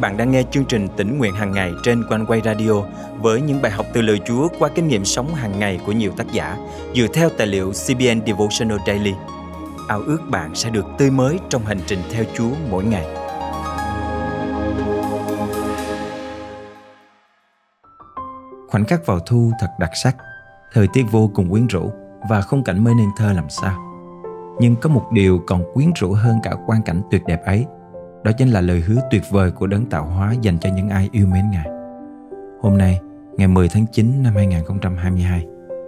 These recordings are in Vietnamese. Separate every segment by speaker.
Speaker 1: bạn đang nghe chương trình tỉnh nguyện hàng ngày trên quanh quay radio với những bài học từ lời Chúa qua kinh nghiệm sống hàng ngày của nhiều tác giả dựa theo tài liệu CBN Devotional Daily. Ao ước bạn sẽ được tươi mới trong hành trình theo Chúa mỗi ngày. Khoảnh khắc vào thu thật đặc sắc, thời tiết vô cùng quyến rũ và khung cảnh mới nên thơ làm sao. Nhưng có một điều còn quyến rũ hơn cả quan cảnh tuyệt đẹp ấy – đó chính là lời hứa tuyệt vời của đấng tạo hóa dành cho những ai yêu mến Ngài. Hôm nay, ngày 10 tháng 9 năm 2022,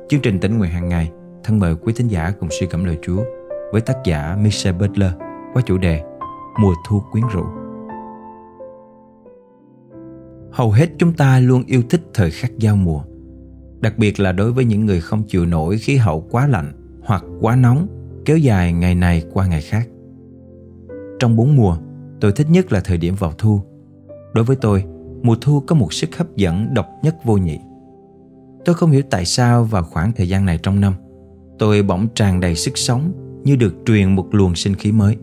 Speaker 1: chương trình tỉnh nguyện hàng ngày thân mời quý thính giả cùng suy cảm lời Chúa với tác giả Michelle Butler qua chủ đề Mùa thu quyến rũ. Hầu hết chúng ta luôn yêu thích thời khắc giao mùa, đặc biệt là đối với những người không chịu nổi khí hậu quá lạnh hoặc quá nóng kéo dài ngày này qua ngày khác. Trong bốn mùa, Tôi thích nhất là thời điểm vào thu. Đối với tôi, mùa thu có một sức hấp dẫn độc nhất vô nhị. Tôi không hiểu tại sao vào khoảng thời gian này trong năm, tôi bỗng tràn đầy sức sống như được truyền một luồng sinh khí mới.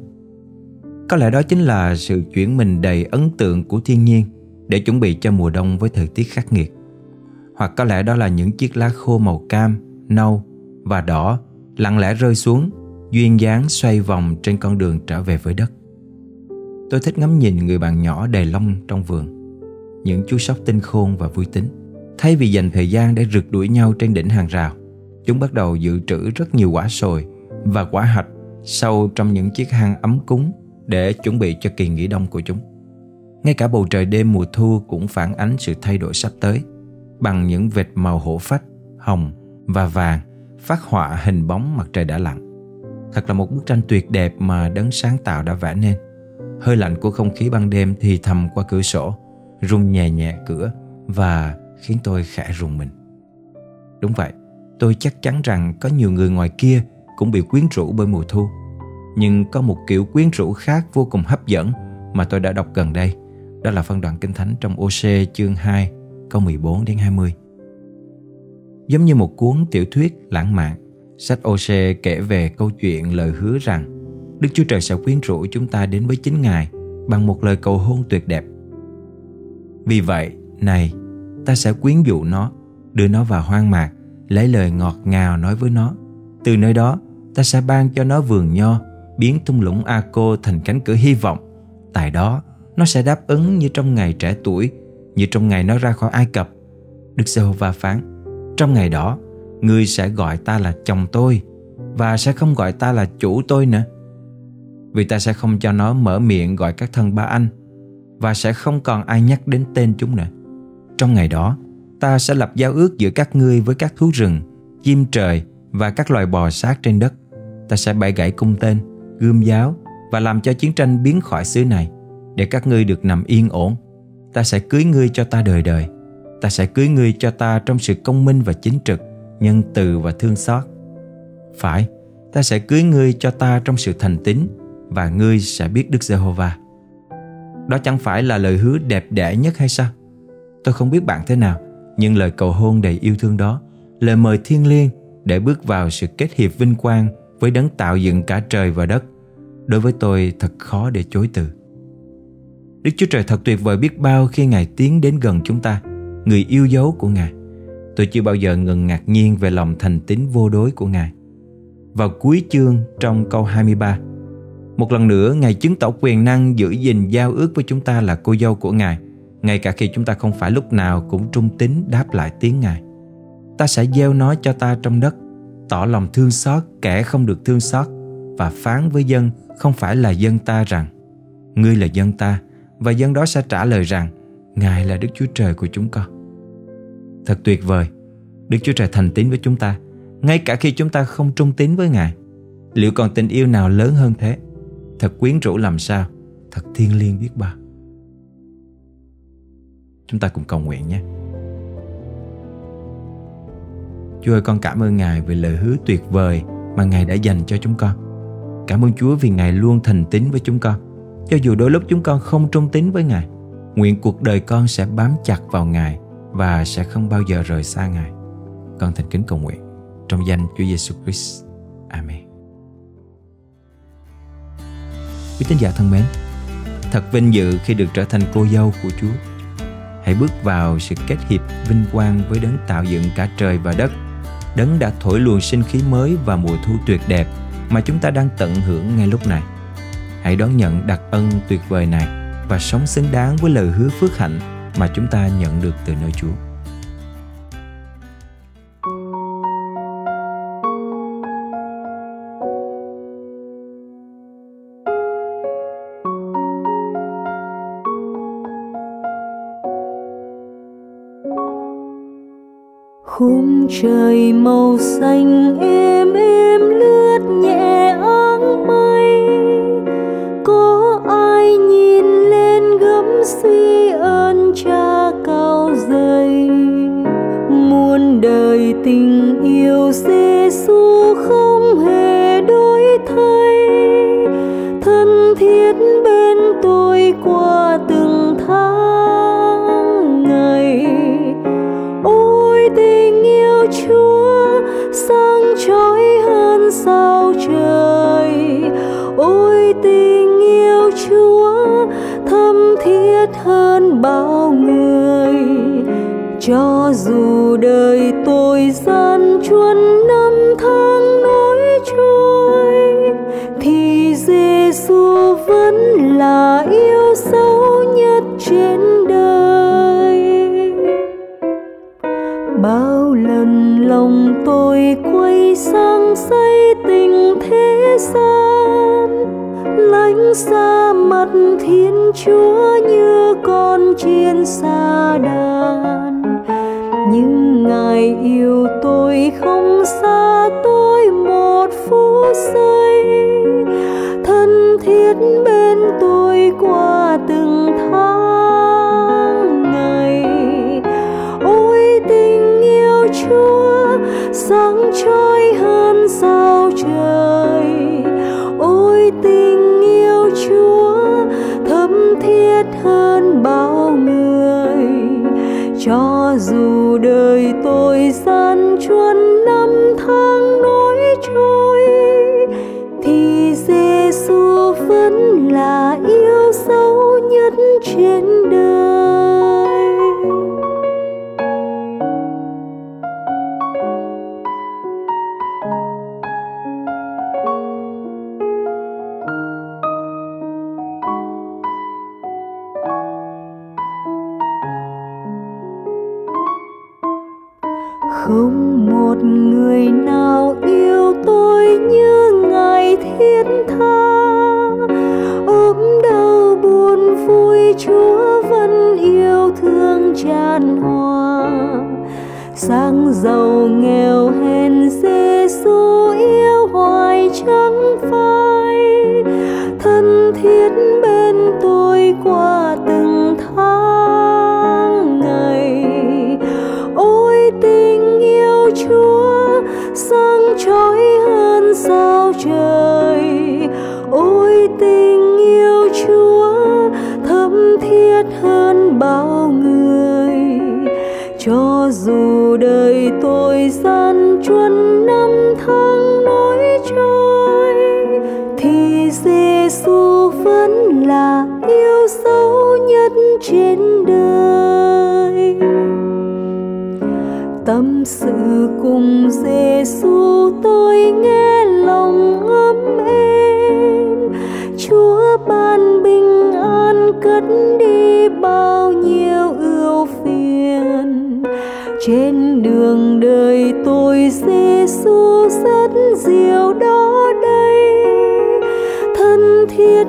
Speaker 1: Có lẽ đó chính là sự chuyển mình đầy ấn tượng của thiên nhiên để chuẩn bị cho mùa đông với thời tiết khắc nghiệt. Hoặc có lẽ đó là những chiếc lá khô màu cam, nâu và đỏ lặng lẽ rơi xuống, duyên dáng xoay vòng trên con đường trở về với đất. Tôi thích ngắm nhìn người bạn nhỏ đầy lông trong vườn Những chú sóc tinh khôn và vui tính Thay vì dành thời gian để rượt đuổi nhau trên đỉnh hàng rào Chúng bắt đầu dự trữ rất nhiều quả sồi và quả hạch sâu trong những chiếc hang ấm cúng để chuẩn bị cho kỳ nghỉ đông của chúng. Ngay cả bầu trời đêm mùa thu cũng phản ánh sự thay đổi sắp tới bằng những vệt màu hổ phách, hồng và vàng phát họa hình bóng mặt trời đã lặn. Thật là một bức tranh tuyệt đẹp mà đấng sáng tạo đã vẽ nên. Hơi lạnh của không khí ban đêm thì thầm qua cửa sổ, rung nhẹ nhẹ cửa và khiến tôi khẽ rùng mình. Đúng vậy, tôi chắc chắn rằng có nhiều người ngoài kia cũng bị quyến rũ bởi mùa thu. Nhưng có một kiểu quyến rũ khác vô cùng hấp dẫn mà tôi đã đọc gần đây. Đó là phân đoạn Kinh Thánh trong OC chương 2 câu 14 đến 20. Giống như một cuốn tiểu thuyết lãng mạn, sách OC kể về câu chuyện lời hứa rằng Đức Chúa Trời sẽ quyến rũ chúng ta đến với chính Ngài bằng một lời cầu hôn tuyệt đẹp. Vì vậy, này, ta sẽ quyến dụ nó, đưa nó vào hoang mạc, lấy lời ngọt ngào nói với nó. Từ nơi đó, ta sẽ ban cho nó vườn nho, biến thung lũng A Cô thành cánh cửa hy vọng. Tại đó, nó sẽ đáp ứng như trong ngày trẻ tuổi, như trong ngày nó ra khỏi Ai Cập. Đức Giê-hô-va phán, trong ngày đó, ngươi sẽ gọi ta là chồng tôi và sẽ không gọi ta là chủ tôi nữa vì ta sẽ không cho nó mở miệng gọi các thân ba anh và sẽ không còn ai nhắc đến tên chúng nữa. Trong ngày đó, ta sẽ lập giao ước giữa các ngươi với các thú rừng, chim trời và các loài bò sát trên đất. Ta sẽ bẻ gãy cung tên, gươm giáo và làm cho chiến tranh biến khỏi xứ này để các ngươi được nằm yên ổn. Ta sẽ cưới ngươi cho ta đời đời. Ta sẽ cưới ngươi cho ta trong sự công minh và chính trực, nhân từ và thương xót. Phải, ta sẽ cưới ngươi cho ta trong sự thành tín và ngươi sẽ biết Đức Giê-hô-va. Đó chẳng phải là lời hứa đẹp đẽ nhất hay sao? Tôi không biết bạn thế nào, nhưng lời cầu hôn đầy yêu thương đó, lời mời thiên liêng để bước vào sự kết hiệp vinh quang với đấng tạo dựng cả trời và đất, đối với tôi thật khó để chối từ. Đức Chúa Trời thật tuyệt vời biết bao khi Ngài tiến đến gần chúng ta, người yêu dấu của Ngài. Tôi chưa bao giờ ngừng ngạc nhiên về lòng thành tín vô đối của Ngài. Vào cuối chương trong câu 23, một lần nữa, Ngài chứng tỏ quyền năng giữ gìn giao ước với chúng ta là cô dâu của Ngài, ngay cả khi chúng ta không phải lúc nào cũng trung tín đáp lại tiếng Ngài. Ta sẽ gieo nó cho ta trong đất, tỏ lòng thương xót kẻ không được thương xót và phán với dân không phải là dân ta rằng Ngươi là dân ta và dân đó sẽ trả lời rằng Ngài là Đức Chúa Trời của chúng con. Thật tuyệt vời, Đức Chúa Trời thành tín với chúng ta ngay cả khi chúng ta không trung tín với Ngài. Liệu còn tình yêu nào lớn hơn thế? Thật quyến rũ làm sao Thật thiêng liêng biết bao Chúng ta cùng cầu nguyện nhé Chúa ơi con cảm ơn Ngài về lời hứa tuyệt vời mà Ngài đã dành cho chúng con. Cảm ơn Chúa vì Ngài luôn thành tín với chúng con. Cho dù đôi lúc chúng con không trung tín với Ngài, nguyện cuộc đời con sẽ bám chặt vào Ngài và sẽ không bao giờ rời xa Ngài. Con thành kính cầu nguyện trong danh Chúa Giêsu Christ. Amen. Quý tín giả thân mến, thật vinh dự khi được trở thành cô dâu của Chúa. Hãy bước vào sự kết hiệp vinh quang với đấng tạo dựng cả trời và đất. Đấng đã thổi luồng sinh khí mới và mùa thu tuyệt đẹp mà chúng ta đang tận hưởng ngay lúc này. Hãy đón nhận đặc ân tuyệt vời này và sống xứng đáng với lời hứa phước hạnh mà chúng ta nhận được từ nơi Chúa.
Speaker 2: Trời màu xanh êm êm lướt nhẹ áng mây. Có ai nhìn lên gấm suy ơi biết hơn bao người. Cho dù đời tôi gian truân năm tháng nối trôi thì Giêsu vẫn là yêu dấu nhất trên đời. Bao lần lòng tôi quay sang say tình thế gian lánh xa mặt thiên chúa như con chiên xa đàn. Nhưng ngài yêu tôi không xa tôi một phút giây. Thân thiết bên tôi qua từng tháng ngày. Ôi tình yêu chúa, sáng cho dù đời tôi gian truân năm tháng nối trôi, thì Giêsu vẫn là yêu dấu nhất trên đời không một người nào yêu tôi như ngài thiên tha. Ốm đau buồn vui chúa vẫn yêu thương tràn hòa. Sang giàu nghèo hèn giêsu yêu hoài chẳng phai. Thân thiết cho dù đời tôi gian truân năm tháng nối trôi, thì Giêsu vẫn là yêu dấu nhất trên đời. Tâm sự cùng Giêsu tôi nghe lòng ấm êm, Chúa ban bình an cất trên đường đời tôi Giêsu rất diệu đó đây. Thân thiết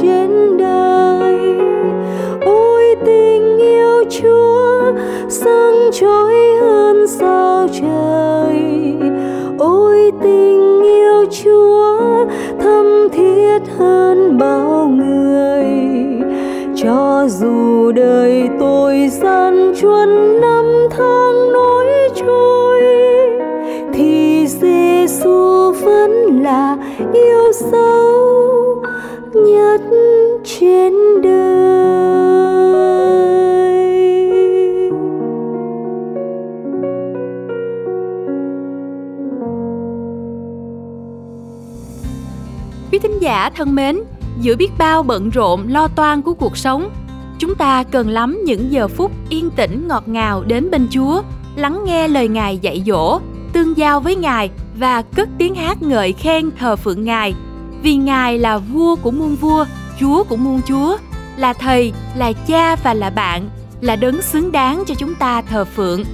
Speaker 2: trên đời. Ôi tình yêu Chúa sáng trói hơn sao trời. Ôi tình yêu Chúa thâm thiết hơn bao người. Cho dù đời tôi gian truân năm tháng nối trôi, thì Giêsu vẫn là yêu dấu nhất trên đời
Speaker 3: Quý thính giả thân mến, giữa biết bao bận rộn lo toan của cuộc sống, chúng ta cần lắm những giờ phút yên tĩnh ngọt ngào đến bên Chúa, lắng nghe lời Ngài dạy dỗ, tương giao với Ngài và cất tiếng hát ngợi khen thờ phượng Ngài. Vì Ngài là vua của muôn vua, Chúa của muôn chúa, là thầy, là cha và là bạn, là đấng xứng đáng cho chúng ta thờ phượng.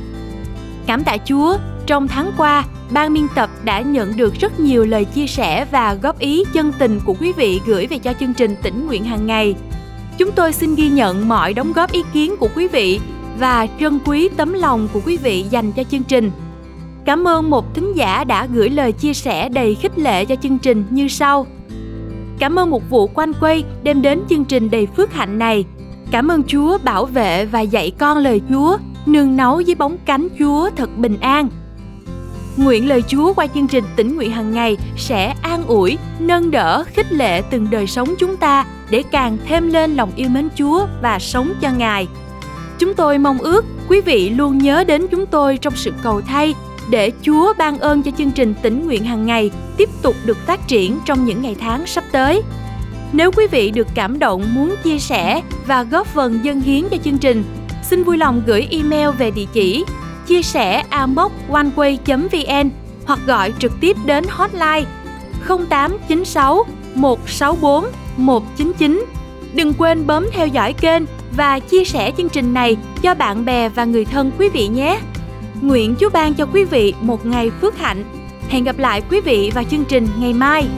Speaker 3: Cảm tạ Chúa, trong tháng qua, ban biên tập đã nhận được rất nhiều lời chia sẻ và góp ý chân tình của quý vị gửi về cho chương trình tỉnh nguyện hàng ngày. Chúng tôi xin ghi nhận mọi đóng góp ý kiến của quý vị và trân quý tấm lòng của quý vị dành cho chương trình. Cảm ơn một thính giả đã gửi lời chia sẻ đầy khích lệ cho chương trình như sau. Cảm ơn một vụ quanh quay đem đến chương trình đầy phước hạnh này. Cảm ơn Chúa bảo vệ và dạy con lời Chúa, nương náu dưới bóng cánh Chúa thật bình an. Nguyện lời Chúa qua chương trình tỉnh nguyện hàng ngày sẽ an ủi, nâng đỡ, khích lệ từng đời sống chúng ta để càng thêm lên lòng yêu mến Chúa và sống cho Ngài. Chúng tôi mong ước quý vị luôn nhớ đến chúng tôi trong sự cầu thay để Chúa ban ơn cho chương trình tỉnh nguyện hàng ngày tiếp tục được phát triển trong những ngày tháng sắp tới. Nếu quý vị được cảm động muốn chia sẻ và góp phần dân hiến cho chương trình, xin vui lòng gửi email về địa chỉ chia sẻ amoconeway.vn hoặc gọi trực tiếp đến hotline 0896 164 199. Đừng quên bấm theo dõi kênh và chia sẻ chương trình này cho bạn bè và người thân quý vị nhé. Nguyện Chúa ban cho quý vị một ngày phước hạnh. Hẹn gặp lại quý vị vào chương trình ngày mai.